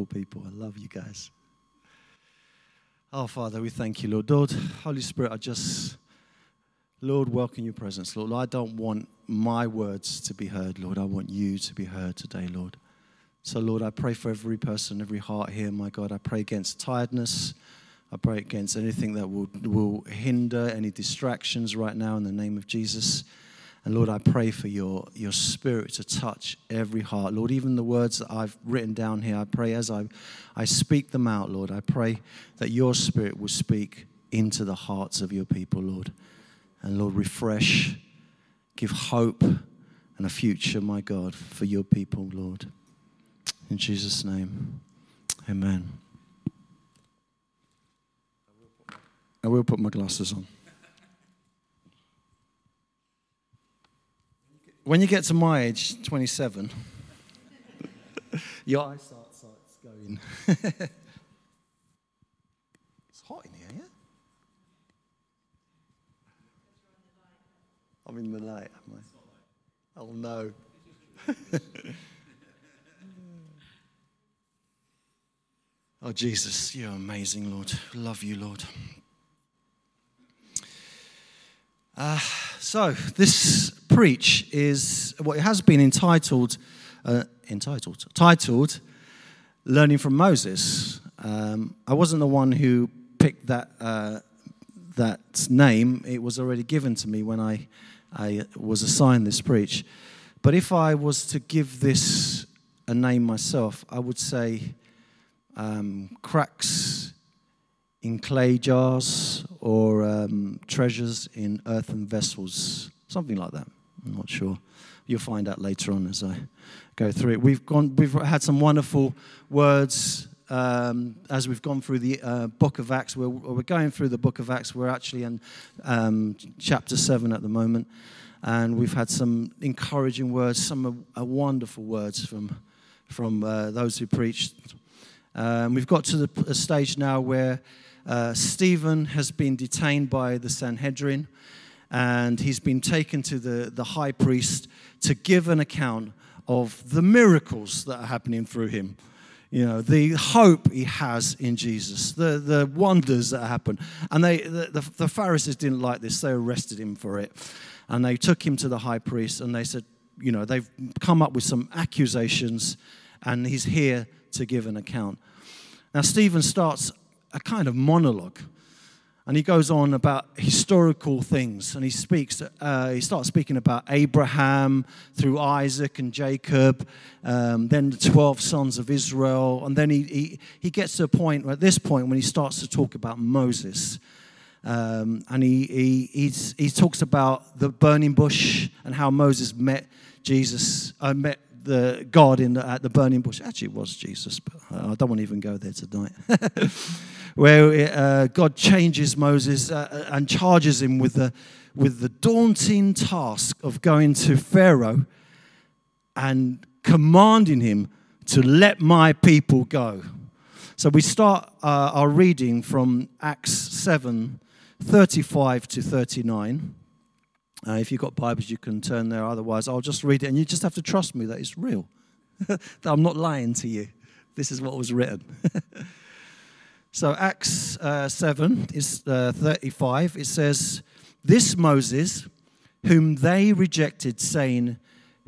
Wonderful people. I love you guys. Oh, Father, we thank you, Lord. Lord, Holy Spirit, I just, Lord, welcome your presence, Lord. I don't want my words to be heard, Lord. I want you to be heard today, Lord. So, Lord, I pray for every person, every heart here, my God. I pray against tiredness. I pray against anything that will, will hinder any distractions right now in the name of Jesus. And Lord, I pray for your, your spirit to touch every heart. Lord, even the words that I've written down here, I pray as I, I speak them out, Lord, I pray that your spirit will speak into the hearts of your people, Lord. And Lord, refresh, give hope and a future, my God, for your people, Lord. In Jesus' name, amen. I will put my glasses on. When you get to my age, 27, your eyesight starts going. it's hot in here, yeah? I'm in the light, am I? Oh no. oh, Jesus, you're amazing, Lord. Love you, Lord. Uh, so, this preach is what it has been entitled, uh, entitled, titled, Learning from Moses. Um, I wasn't the one who picked that, uh, that name, it was already given to me when I, I was assigned this preach. But if I was to give this a name myself, I would say um, Cracks in clay jars or um, treasures in earthen vessels, something like that. I'm not sure. You'll find out later on as I go through it. We've gone. We've had some wonderful words um, as we've gone through the uh, book of Acts. We're, we're, going through the book of Acts. We're actually in um, chapter seven at the moment, and we've had some encouraging words, some uh, wonderful words from from uh, those who preached. Um, we've got to the stage now where uh, Stephen has been detained by the Sanhedrin and he's been taken to the, the high priest to give an account of the miracles that are happening through him. You know, the hope he has in Jesus, the, the wonders that happen. And they, the, the, the Pharisees didn't like this. They arrested him for it. And they took him to the high priest and they said, you know, they've come up with some accusations and he's here to give an account. Now, Stephen starts a kind of monologue. And he goes on about historical things, and he speaks. Uh, he starts speaking about Abraham through Isaac and Jacob, um, then the twelve sons of Israel, and then he, he he gets to a point at this point when he starts to talk about Moses, um, and he he he talks about the burning bush and how Moses met Jesus, uh, met the God in the, at the burning bush. Actually, it was Jesus, but I don't want to even go there tonight. where uh, God changes Moses uh, uh, and charges him with the, with the daunting task of going to Pharaoh and commanding him to let my people go. So we start uh, our reading from Acts 7 35 to 39. Uh, if you've got Bibles, you can turn there. Otherwise, I'll just read it, and you just have to trust me that it's real, that I'm not lying to you. This is what was written. So, Acts uh, 7 is uh, 35. It says, This Moses, whom they rejected, saying,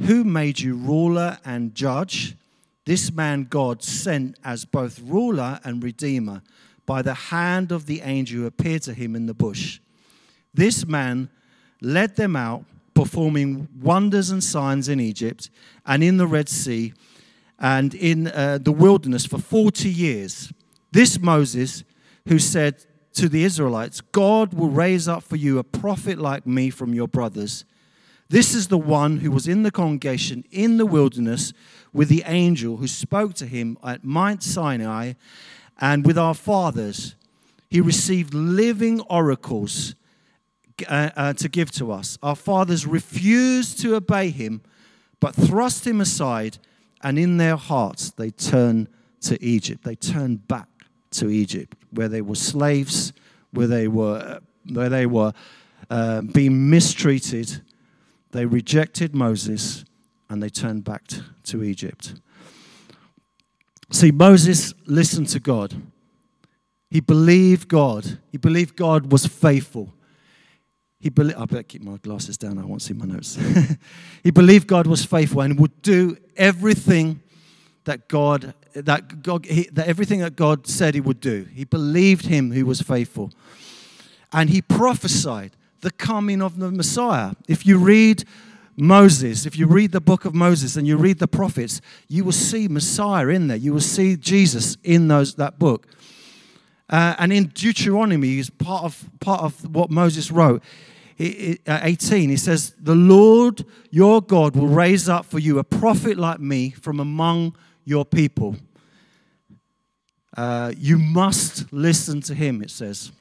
Who made you ruler and judge? This man God sent as both ruler and redeemer by the hand of the angel who appeared to him in the bush. This man led them out, performing wonders and signs in Egypt and in the Red Sea and in uh, the wilderness for 40 years. This Moses, who said to the Israelites, God will raise up for you a prophet like me from your brothers. This is the one who was in the congregation in the wilderness with the angel who spoke to him at Mount Sinai and with our fathers. He received living oracles uh, uh, to give to us. Our fathers refused to obey him, but thrust him aside, and in their hearts they turned to Egypt. They turned back to Egypt, where they were slaves, where they were, where they were uh, being mistreated. They rejected Moses and they turned back to Egypt. See, Moses listened to God. He believed God. He believed God was faithful. He believed, I better keep my glasses down, I won't see my notes. he believed God was faithful and would do everything that God, that God, he, that everything that God said he would do. He believed him who was faithful. And he prophesied the coming of the Messiah. If you read Moses, if you read the book of Moses and you read the prophets, you will see Messiah in there. You will see Jesus in those, that book. Uh, and in Deuteronomy, is part of, part of what Moses wrote. 18, he says, The Lord your God will raise up for you a prophet like me from among your people. Uh, you must listen to him, it says.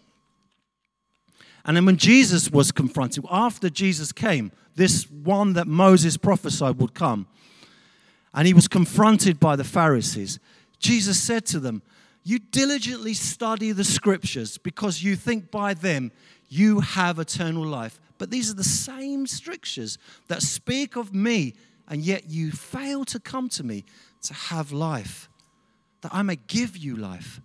And then when Jesus was confronted, after Jesus came, this one that Moses prophesied would come, and he was confronted by the Pharisees, Jesus said to them, You diligently study the scriptures because you think by them you have eternal life. But these are the same strictures that speak of me, and yet you fail to come to me to have life, that I may give you life.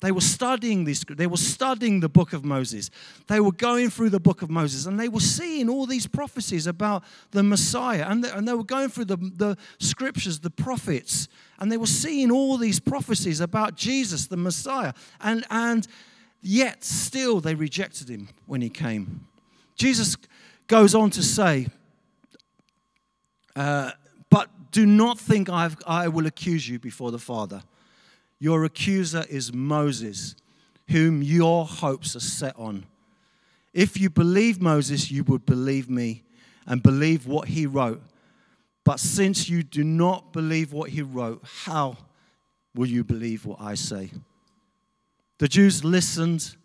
They were studying this, they were studying the book of Moses. They were going through the book of Moses and they were seeing all these prophecies about the Messiah. And they, and they were going through the, the scriptures, the prophets, and they were seeing all these prophecies about Jesus, the Messiah. And, and Yet still they rejected him when he came. Jesus goes on to say, uh, do not think I've, I will accuse you before the Father. Your accuser is Moses, whom your hopes are set on. If you believe Moses, you would believe me and believe what he wrote. But since you do not believe what he wrote, how will you believe what I say? The Jews listened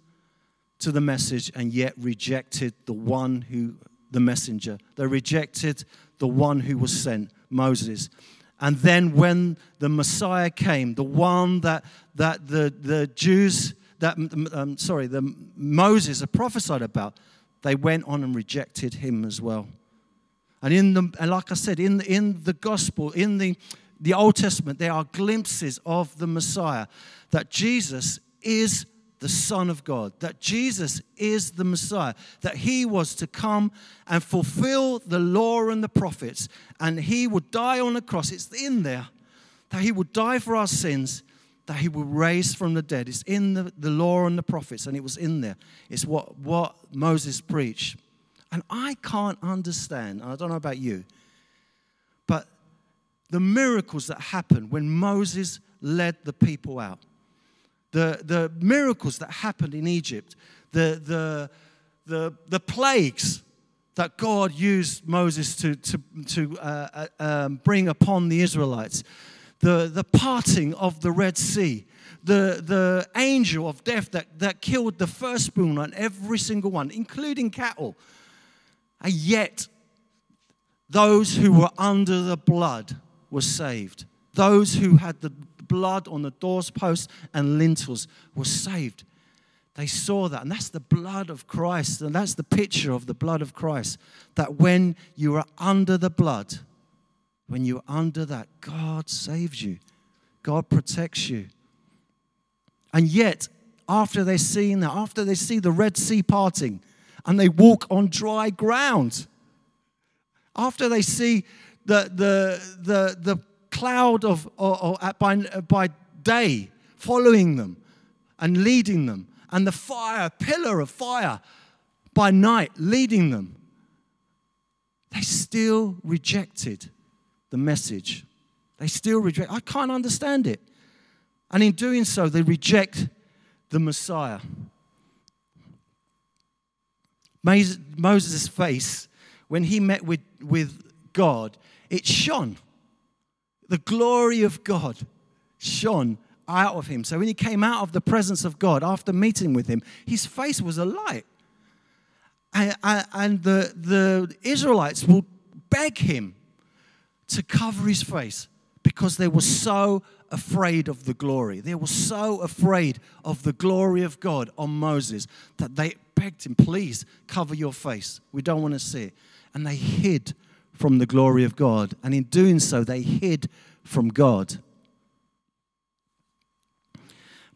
to the message and yet rejected the one who, the messenger. They rejected the one who was sent, Moses. And then when the Messiah came, the one that, that the, the Jews, that, um, sorry, the Moses had prophesied about, they went on and rejected him as well. And in the, and like I said, in the, in the gospel, in the, the Old Testament, there are glimpses of the Messiah that Jesus is the Son of God, that Jesus is the Messiah, that he was to come and fulfill the law and the prophets, and he would die on the cross. It's in there that he would die for our sins, that he would raise from the dead. It's in the, the law and the prophets, and it was in there. It's what, what Moses preached. And I can't understand, I don't know about you, but the miracles that happened when Moses led the people out the, the miracles that happened in Egypt, the, the, the, the plagues that God used Moses to, to, to uh, uh, um, bring upon the Israelites, the, the parting of the Red Sea, the, the angel of death that, that killed the firstborn on every single one, including cattle. And yet, those who were under the blood were saved. Those who had the blood on the doorposts and lintels were saved. They saw that, and that's the blood of Christ, and that's the picture of the blood of Christ. That when you are under the blood, when you're under that, God saves you, God protects you. And yet, after they're seeing that, after they see the Red Sea parting, and they walk on dry ground, after they see the, the, the, the cloud of, or, or by, by day following them and leading them, and the fire, pillar of fire by night leading them. They still rejected the message. They still reject. I can't understand it. And in doing so, they reject the Messiah. Moses' face, when he met with, with God, it shone the glory of God shone out of him. So when he came out of the presence of God after meeting with him, his face was alight. And, and the, the Israelites will beg him to cover his face because they were so afraid of the glory. They were so afraid of the glory of God on Moses that they begged him, please cover your face. We don't want to see it. And they hid from the glory of God. And in doing so, they hid from God.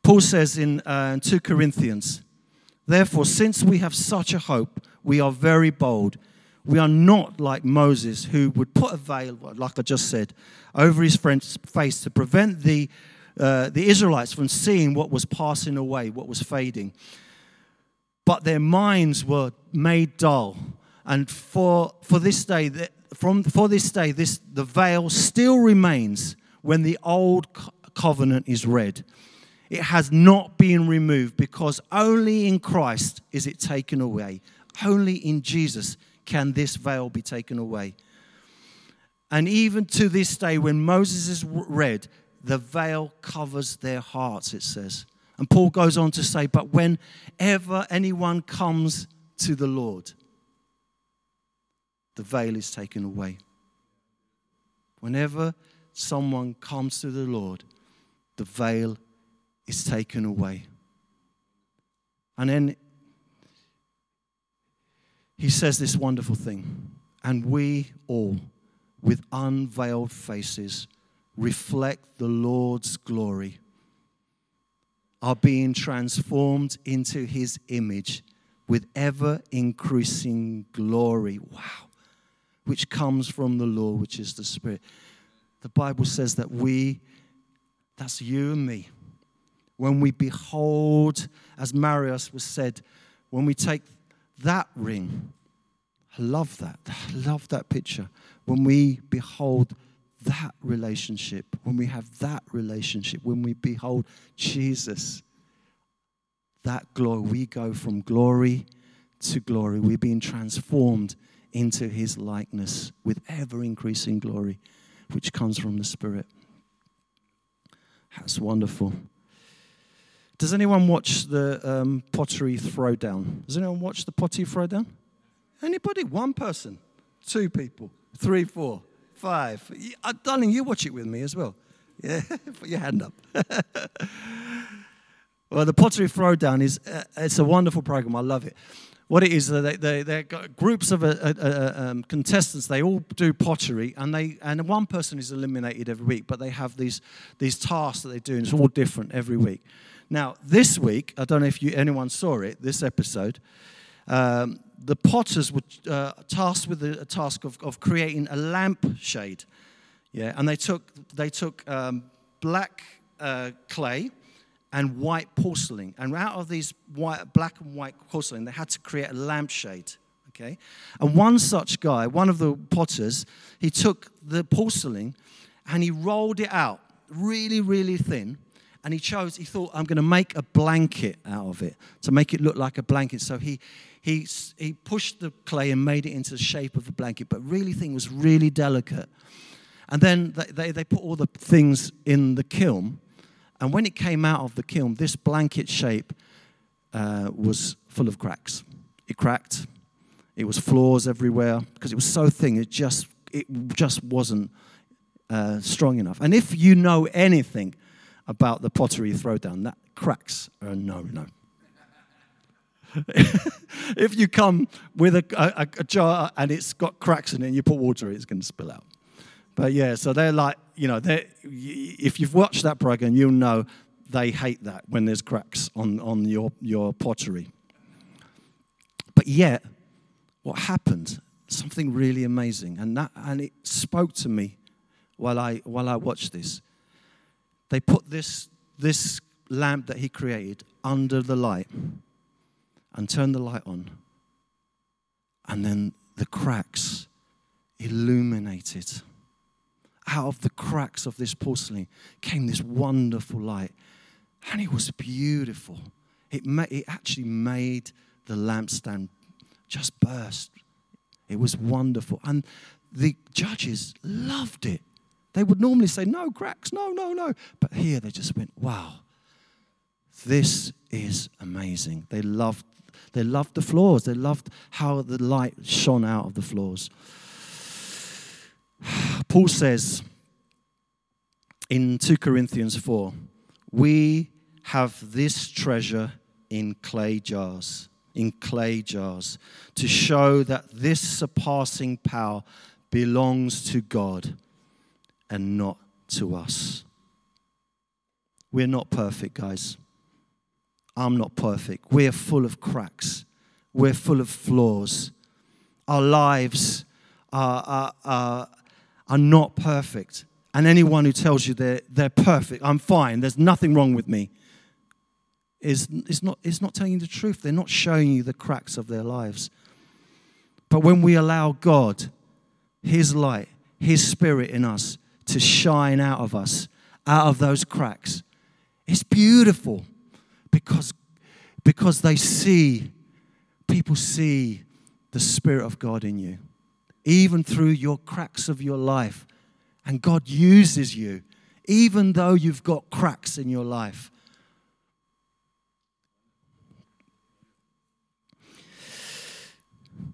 Paul says in uh, 2 Corinthians, Therefore, since we have such a hope, we are very bold. We are not like Moses, who would put a veil, like I just said, over his friend's face to prevent the, uh, the Israelites from seeing what was passing away, what was fading. But their minds were made dull. And for, for this day, from, for this day, this, the veil still remains when the old covenant is read. It has not been removed because only in Christ is it taken away. Only in Jesus can this veil be taken away. And even to this day, when Moses is read, the veil covers their hearts, it says. And Paul goes on to say, But whenever anyone comes to the Lord, the veil is taken away. Whenever someone comes to the Lord, the veil is taken away. And then he says this wonderful thing. And we all, with unveiled faces, reflect the Lord's glory, are being transformed into his image with ever increasing glory. Wow. Which comes from the Lord, which is the Spirit. The Bible says that we, that's you and me, when we behold, as Marius was said, when we take that ring, I love that. I love that picture. When we behold that relationship, when we have that relationship, when we behold Jesus, that glory, we go from glory to glory. We're being transformed into his likeness with ever increasing glory, which comes from the Spirit. That's wonderful. Does anyone watch the um, pottery throwdown? Does anyone watch the pottery throwdown? Anybody? One person, two people, three, four, five. Uh, darling, you watch it with me as well. Yeah, put your hand up. well, the pottery throwdown is uh, it's a wonderful program. I love it. What it is, they, they, they're groups of uh, uh, uh, um, contestants. They all do pottery, and they and one person is eliminated every week. But they have these these tasks that they do, and it's all different every week. Now, this week, I don't know if you, anyone saw it, this episode, um, the potters were uh, tasked with the task of, of creating a lampshade. Yeah, and they took, they took um, black clay and white porcelain. And out of these white, black and white porcelain, they had to create a lampshade. Okay? And one such guy, one of the potters, he took the porcelain and he rolled it out really, really thin and he chose, he thought, I'm going to make a blanket out of it to make it look like a blanket. So he, he, he pushed the clay and made it into the shape of a blanket, but really thing was really delicate. And then they, they, they put all the things in the kiln. And when it came out of the kiln, this blanket shape uh, was full of cracks. It cracked. It was flaws everywhere because it was so thin. It just, it just wasn't uh, strong enough. And if you know anything about the pottery throwdown. That cracks are no, no. if you come with a, a, a, jar and it's got cracks in it and you put water in it, it's going to spill out. But yeah, so they're like, you know, if you've watched that program, you'll know they hate that when there's cracks on, on your, your pottery. But yet, what happened? Something really amazing. And, that, and it spoke to me while I, while I watched this. They put this, this lamp that he created under the light and turned the light on. And then the cracks illuminated. Out of the cracks of this porcelain came this wonderful light. And it was beautiful. It, ma- it actually made the lampstand just burst. It was wonderful. And the judges loved it. They would normally say, no cracks, no, no, no. But here they just went, wow, this is amazing. They loved, they loved the flaws. They loved how the light shone out of the flaws. Paul says in 2 Corinthians 4, we have this treasure in clay jars, in clay jars, to show that this surpassing power belongs to God and not to us. We're not perfect, guys. I'm not perfect. We're full of cracks, we're full of flaws. Our lives are, are, are, are not perfect. And anyone who tells you they're, they're perfect, I'm fine, there's nothing wrong with me, is, is, not, is not telling you the truth. They're not showing you the cracks of their lives. But when we allow God, His light, His Spirit in us to shine out of us, out of those cracks, it's beautiful because, because they see, people see the Spirit of God in you, even through your cracks of your life. And God uses you, even though you've got cracks in your life.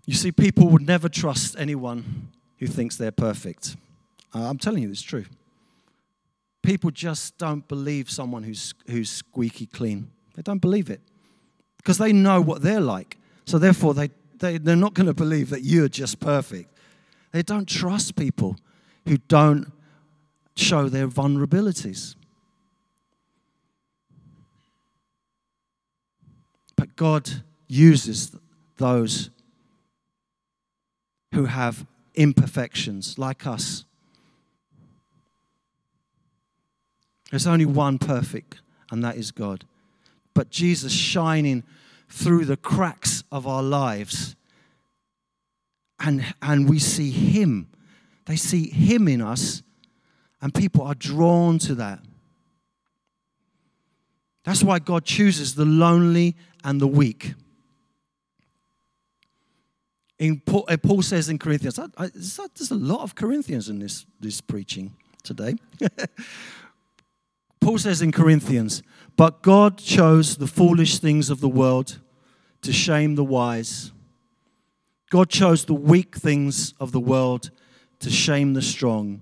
You see, people would never trust anyone who thinks they're perfect. I'm telling you, it's true. People just don't believe someone who's, who's squeaky clean. They don't believe it because they know what they're like. So, therefore, they, they, they're not going to believe that you're just perfect. They don't trust people who don't show their vulnerabilities. But God uses those who have imperfections like us. There's only one perfect, and that is God. But Jesus shining through the cracks of our lives, and, and we see Him. They see Him in us, and people are drawn to that. That's why God chooses the lonely and the weak. In Paul, uh, Paul says in Corinthians, I, I, there's a lot of Corinthians in this, this preaching today. Paul says in Corinthians, but God chose the foolish things of the world to shame the wise. God chose the weak things of the world to shame the strong.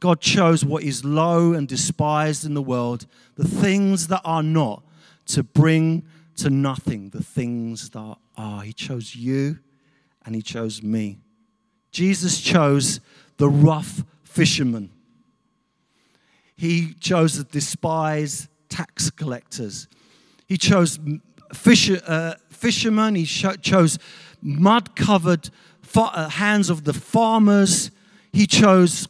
God chose what is low and despised in the world, the things that are not, to bring to nothing the things that are. He chose you and he chose me. Jesus chose the rough fisherman. He chose the despised tax collectors. He chose fisher, uh, fishermen. He chose mud covered uh, hands of the farmers. He chose,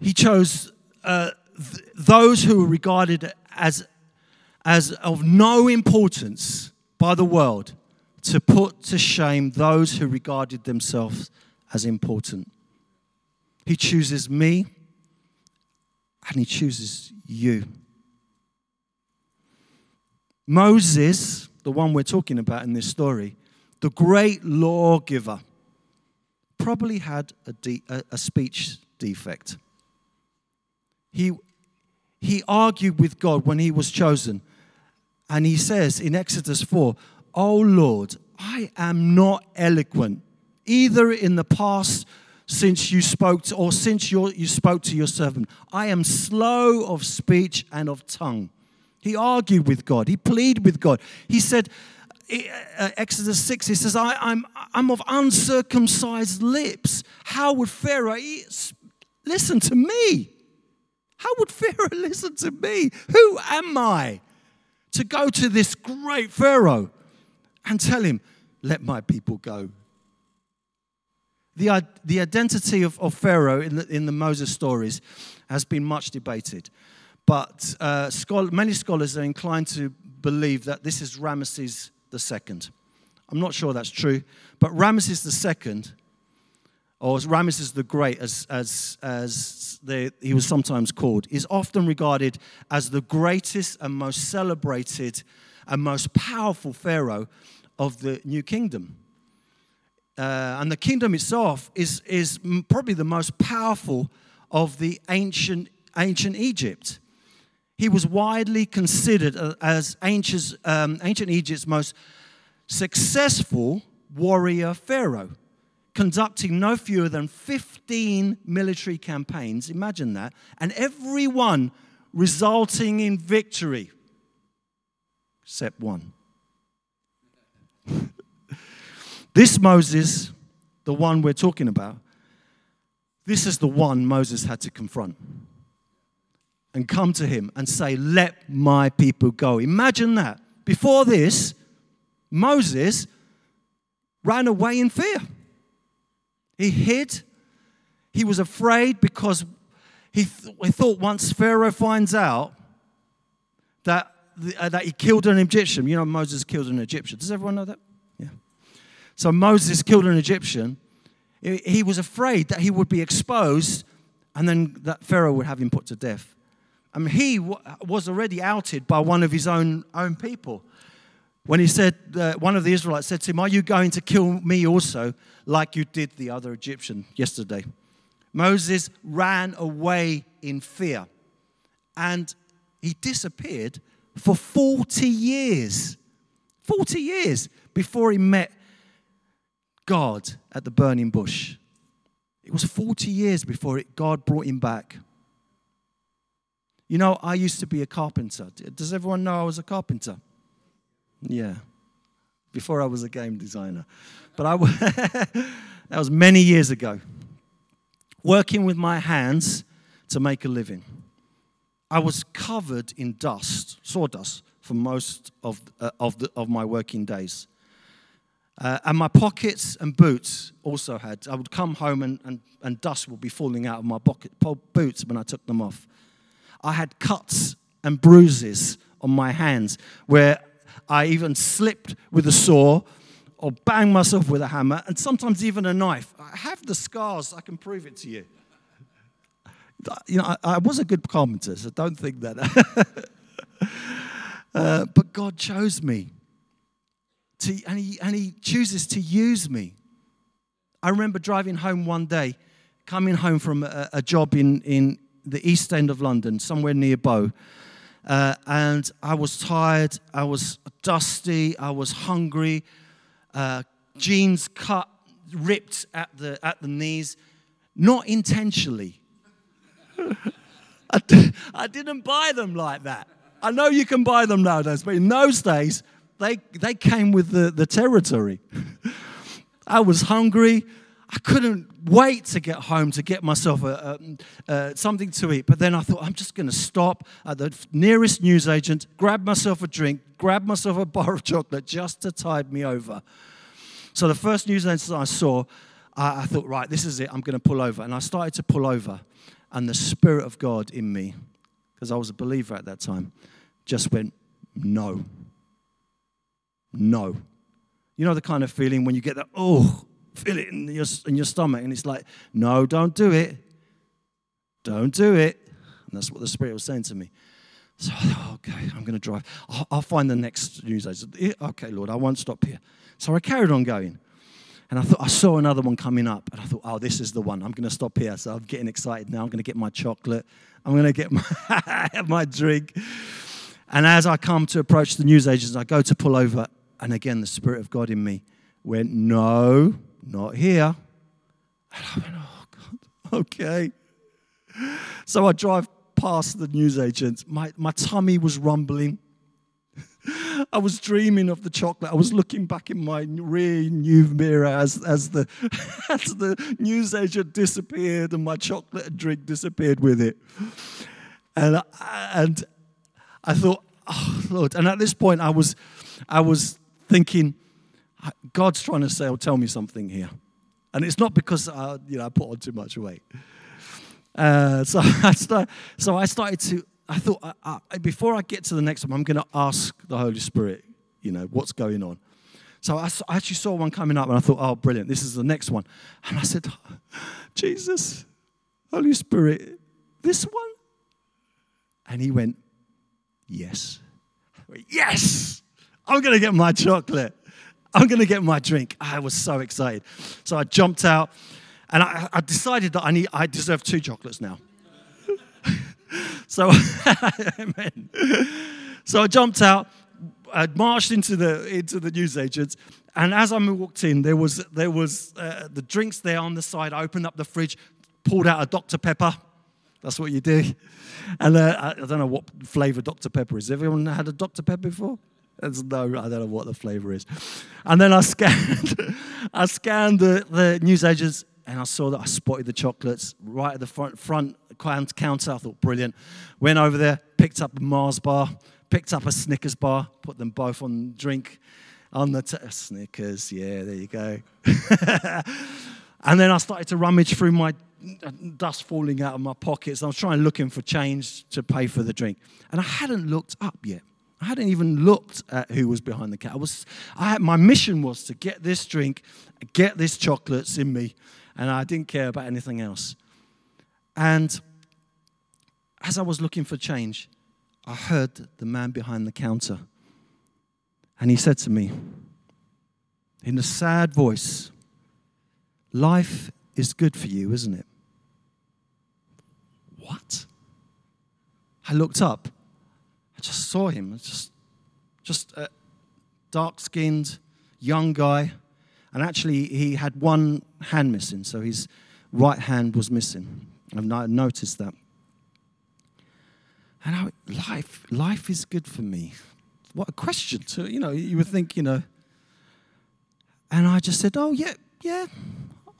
he chose uh, th- those who were regarded as, as of no importance by the world to put to shame those who regarded themselves as important. He chooses me and he chooses you. Moses, the one we're talking about in this story, the great lawgiver, probably had a, de- a, a speech defect. He, he argued with God when he was chosen. And he says in Exodus 4 Oh Lord, I am not eloquent, either in the past since you spoke to, or since you spoke to your servant. I am slow of speech and of tongue. He argued with God. He pleaded with God. He said, uh, Exodus 6, he says, I, am I'm, I'm of uncircumcised lips. How would Pharaoh listen to me? How would Pharaoh listen to me? Who am I to go to this great Pharaoh? and tell him, Let my people go. The, the identity of, of Pharaoh in the, in the Moses stories has been much debated, but uh, scholar, many scholars are inclined to believe that this is Ramesses II. I'm not sure that's true, but Ramesses II, or Ramesses the Great, as, as, as he was sometimes called, is often regarded as the greatest and most celebrated and most powerful pharaoh of the new kingdom. Uh, and the kingdom itself is, is probably the most powerful of the ancient, ancient Egypt. He was widely considered as ancient, um, ancient Egypt's most successful warrior pharaoh, conducting no fewer than 15 military campaigns. Imagine that. And every one resulting in victory, except one. this Moses, the one we're talking about, this is the one Moses had to confront. And come to him and say, Let my people go. Imagine that. Before this, Moses ran away in fear. He hid. He was afraid because he, th- he thought once Pharaoh finds out that, uh, that he killed an Egyptian, you know, Moses killed an Egyptian. Does everyone know that? Yeah. So Moses killed an Egyptian. He was afraid that he would be exposed and then that Pharaoh would have him put to death. I mean, he w- was already outed by one of his own, own people. When he said, uh, one of the Israelites said to him, Are you going to kill me also, like you did the other Egyptian yesterday? Moses ran away in fear and he disappeared for 40 years. 40 years before he met God at the burning bush. It was 40 years before it, God brought him back. You know, I used to be a carpenter. Does everyone know I was a carpenter? Yeah. Before I was a game designer. But I, that was many years ago. Working with my hands to make a living. I was covered in dust, sawdust, for most of, uh, of, the, of my working days. Uh, and my pockets and boots also had. I would come home and, and, and dust would be falling out of my pocket, boots when I took them off. I had cuts and bruises on my hands where I even slipped with a saw or banged myself with a hammer and sometimes even a knife. I have the scars, I can prove it to you. You know, I, I was a good carpenter, so don't think that. uh, but God chose me to, and, he, and he chooses to use me. I remember driving home one day, coming home from a, a job in, in the east end of London, somewhere near Bow. Uh, and I was tired, I was dusty, I was hungry, uh, jeans cut, ripped at the, at the knees, not intentionally. I, I didn't buy them like that. I know you can buy them nowadays, but in those days, they, they came with the, the territory. I was hungry. I couldn't wait to get home to get myself a, a, a, something to eat. But then I thought, I'm just going to stop at the nearest newsagent, grab myself a drink, grab myself a bar of chocolate just to tide me over. So the first newsagent I saw, I, I thought, right, this is it. I'm going to pull over. And I started to pull over. And the Spirit of God in me, because I was a believer at that time, just went, no no. You know the kind of feeling when you get that, oh, feel it in your, in your stomach, and it's like, no, don't do it. Don't do it. And that's what the Spirit was saying to me. So I thought, okay, I'm going to drive. I'll, I'll, find the next news agent. Okay, Lord, I won't stop here. So I carried on going. And I thought, I saw another one coming up. And I thought, oh, this is the one. I'm going to stop here. So I'm getting excited now. I'm going to get my chocolate. I'm going to get my, my drink. And as I come to approach the news agents, I go to pull over. And again, the Spirit of God in me went, No, not here. And I went, Oh, God, okay. So I drive past the newsagents. My, my tummy was rumbling. I was dreaming of the chocolate. I was looking back in my rear view mirror as, as, the, as the newsagent disappeared and my chocolate drink disappeared with it. And, and I thought, oh, Lord. And at this point, I was, I was thinking, God's trying to say or tell me something here. And it's not because uh, you know, I put on too much weight. Uh, so, I start, so I started to, I thought, uh, uh, before I get to the next one, I'm going to ask the Holy Spirit, you know, what's going on. So I, I actually saw one coming up and I thought, oh, brilliant, this is the next one. And I said, Jesus, Holy Spirit, this one? And he went, yes. Yes! I'm going to get my chocolate. I'm going to get my drink. I was so excited. So I jumped out and I, I decided that I, need, I deserve two chocolates now. so, so I jumped out, I marched into the, into the newsagents, and as I walked in, there was, there was uh, the drinks there on the side. I opened up the fridge, pulled out a Dr. Pepper. That's what you do. And uh, I, I don't know what flavor Dr. Pepper is. Everyone had a Dr. Pepper before? There's no, I don't know what the flavor is. And then I scanned, I scanned the, the newsagents and I saw that I spotted the chocolates right at the front, front counter. I thought, brilliant. Went over there, picked up a Mars bar, picked up a Snickers bar, put them both on drink on the t- Snickers. Yeah, there you go. and then I started to rummage through my uh, dust falling out of my pockets. I was trying looking for change to pay for the drink, and I hadn't looked up yet. I hadn't even looked at who was behind the counter. I was, I had, my mission was to get this drink, get this chocolates in me, and I didn't care about anything else. And as I was looking for change, I heard the man behind the counter. And he said to me, in a sad voice, Life is good for you, isn't it? What? I looked up. Just saw him. Just, just a dark skinned, young guy. And actually, he had one hand missing, so his right hand was missing. I've noticed that. And I, life, life is good for me. What a question to, you know, you would think, you know. And I just said, oh, yeah, yeah,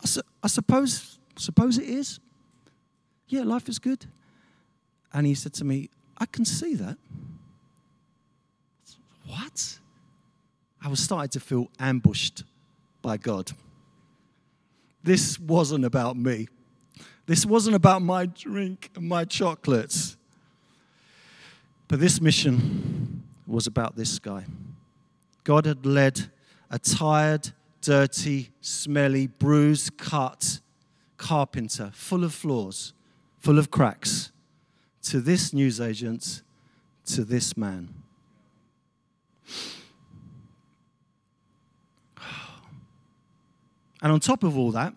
I, su- I suppose, suppose it is. Yeah, life is good. And he said to me, I can see that. What? I was starting to feel ambushed by God. This wasn't about me. This wasn't about my drink and my chocolates. But this mission was about this guy. God had led a tired, dirty, smelly, bruised, cut carpenter, full of flaws, full of cracks, to this newsagent, to this man. And on top of all that,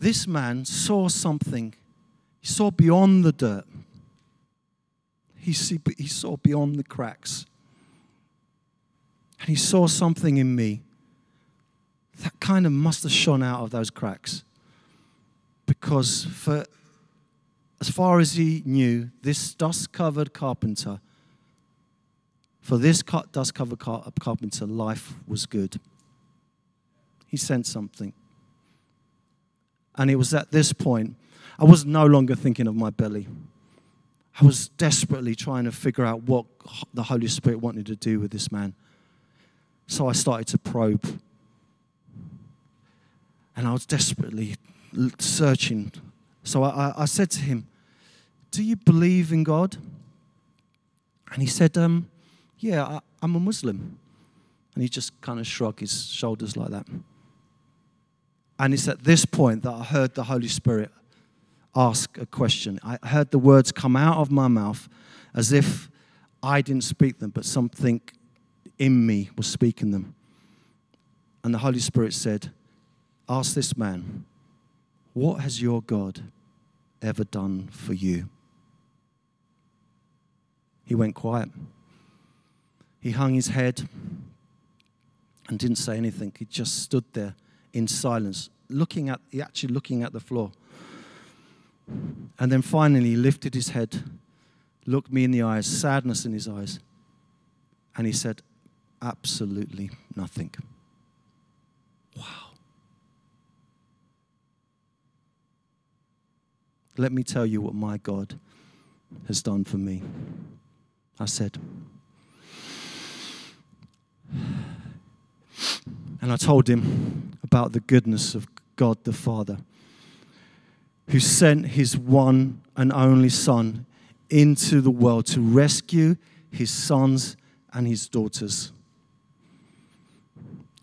this man saw something. He saw beyond the dirt. He, see, he saw beyond the cracks. And he saw something in me that kind of must have shone out of those cracks. Because for as far as he knew, this dust covered carpenter, for this dust covered carpenter, life was good. He sensed something. And it was at this point, I was no longer thinking of my belly. I was desperately trying to figure out what the Holy Spirit wanted to do with this man. So I started to probe. And I was desperately searching. So I, I said to him, Do you believe in God? And he said, um, Yeah, I, I'm a Muslim. And he just kind of shrugged his shoulders like that. And it's at this point that I heard the Holy Spirit ask a question. I heard the words come out of my mouth as if I didn't speak them, but something in me was speaking them. And the Holy Spirit said, Ask this man, what has your God ever done for you? He went quiet. He hung his head and didn't say anything. He just stood there in silence, looking at, actually looking at the floor. And then finally, he lifted his head, looked me in the eyes, sadness in his eyes, and he said, Absolutely nothing. Wow. Let me tell you what my God has done for me. I said, and I told him about the goodness of God the Father who sent his one and only Son into the world to rescue his sons and his daughters.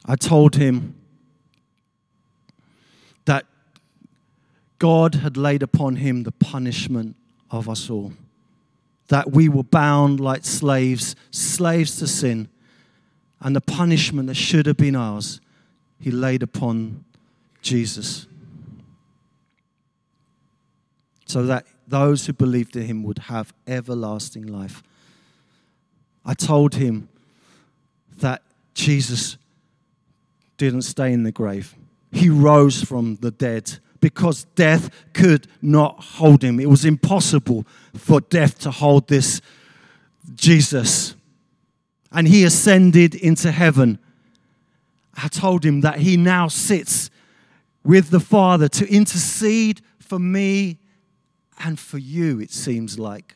I told him that God had laid upon him the punishment of us all, that we were bound like slaves, slaves to sin, and the punishment that should have been ours, he laid upon Jesus. So that those who believed in him would have everlasting life. I told him that Jesus didn't stay in the grave, he rose from the dead because death could not hold him. It was impossible for death to hold this Jesus. And he ascended into heaven. I told him that he now sits with the Father to intercede for me and for you, it seems like.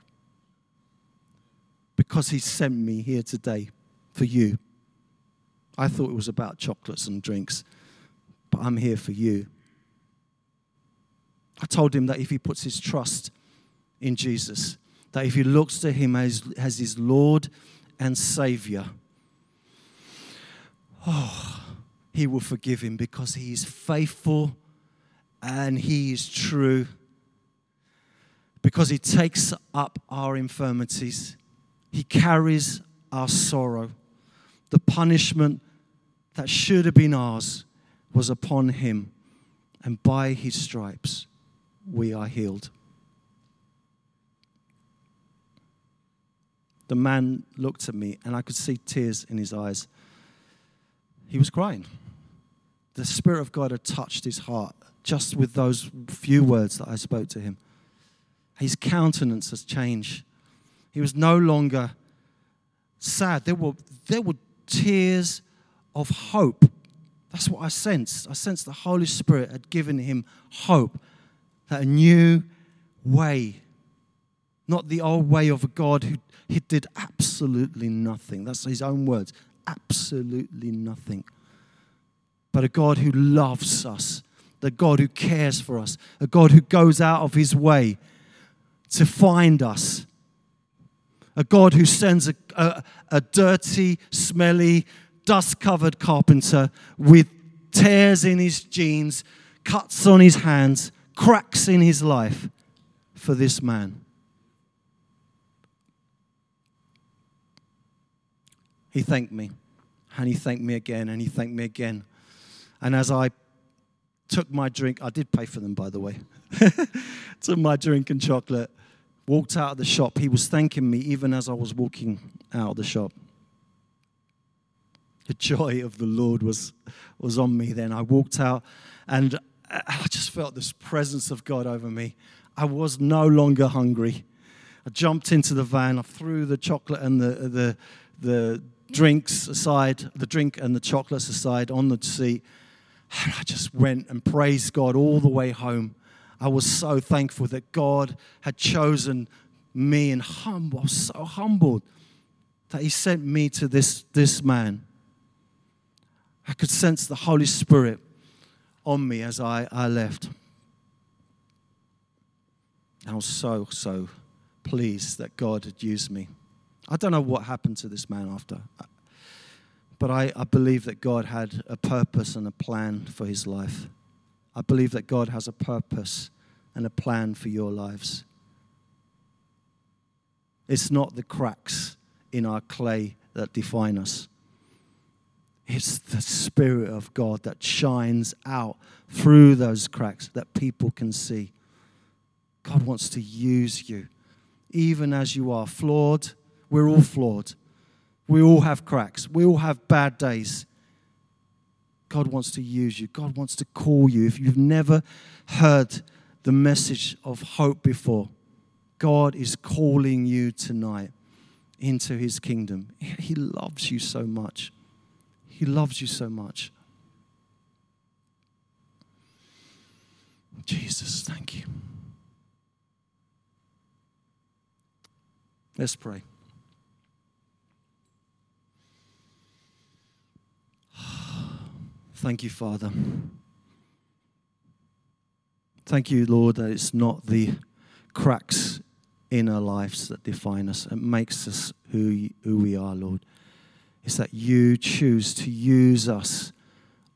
Because he sent me here today for you. I thought it was about chocolates and drinks, but I'm here for you. I told him that if he puts his trust in Jesus, that if he looks to him as, as his Lord and Savior, oh, he will forgive him because he is faithful and he is true. Because he takes up our infirmities, he carries our sorrow. The punishment that should have been ours was upon him, and by his stripes we are healed. The man looked at me, and I could see tears in his eyes. He was crying. The Spirit of God had touched his heart just with those few words that I spoke to him. His countenance has changed. He was no longer sad. There were, there were tears of hope. That's what I sensed. I sensed the Holy Spirit had given him hope, that a new way, not the old way of a God who he did absolutely nothing. That's his own words absolutely nothing. But a God who loves us, the God who cares for us, a God who goes out of his way to find us, a God who sends a, a, a dirty, smelly, dust covered carpenter with tears in his jeans, cuts on his hands, cracks in his life for this man. He thanked me, and he thanked me again, and he thanked me again. And as I took my drink, I did pay for them, by the way, took my drink and chocolate, walked out of the shop. He was thanking me even as I was walking out of the shop the joy of the Lord was, was on me then. I walked out and I just felt this presence of God over me. I was no longer hungry. I jumped into the van, I threw the chocolate and the, the, the drinks aside, the drink and the chocolates aside on the seat. And I just went and praised God all the way home. I was so thankful that God had chosen me and humble, I was so humbled that He sent me to this, this man. I could sense the Holy Spirit on me as I, I left. I was so, so pleased that God had used me. I don't know what happened to this man after, but I, I believe that God had a purpose and a plan for his life. I believe that God has a purpose and a plan for your lives. It's not the cracks in our clay that define us. It's the Spirit of God that shines out through those cracks that people can see. God wants to use you, even as you are flawed. We're all flawed. We all have cracks. We all have bad days. God wants to use you. God wants to call you. If you've never heard the message of hope before, God is calling you tonight into his kingdom. He loves you so much. He loves you so much. Jesus, thank you. Let's pray. Thank you, Father. Thank you, Lord, that it's not the cracks in our lives that define us. It makes us who, who we are, Lord is that you choose to use us,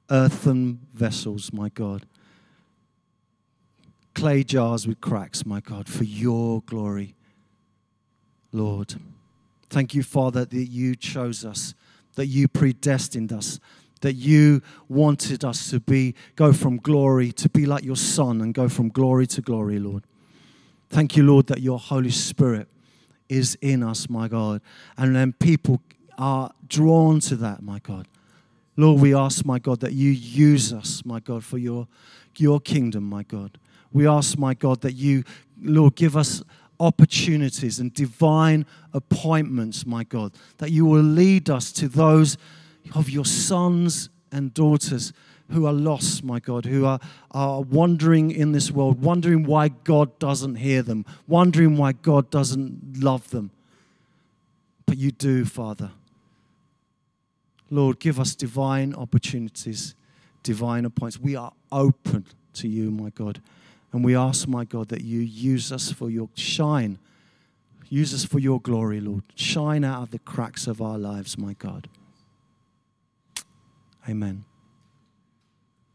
earthen vessels, my God, clay jars with cracks, my God, for your glory, Lord. Thank you, Father, that you chose us, that you predestined us, that you wanted us to be go from glory to be like your son and go from glory to glory, Lord. Thank you, Lord, that your Holy Spirit is in us, my God. And then people are drawn to that, my God. Lord, we ask, my God, that you use us, my God, for your, your kingdom, my God. We ask, my God, that you, Lord, give us opportunities and divine appointments, my God, that you will lead us to those of your sons and daughters who are lost, my God, who are, are wandering in this world, wondering why God doesn't hear them, wondering why God doesn't love them. But you do, Father. Lord, give us divine opportunities, divine appointments. We are open to you, my God. And we ask, my God, that you use us for your shine. Use us for your glory, Lord. Shine out of the cracks of our lives, my God. Amen.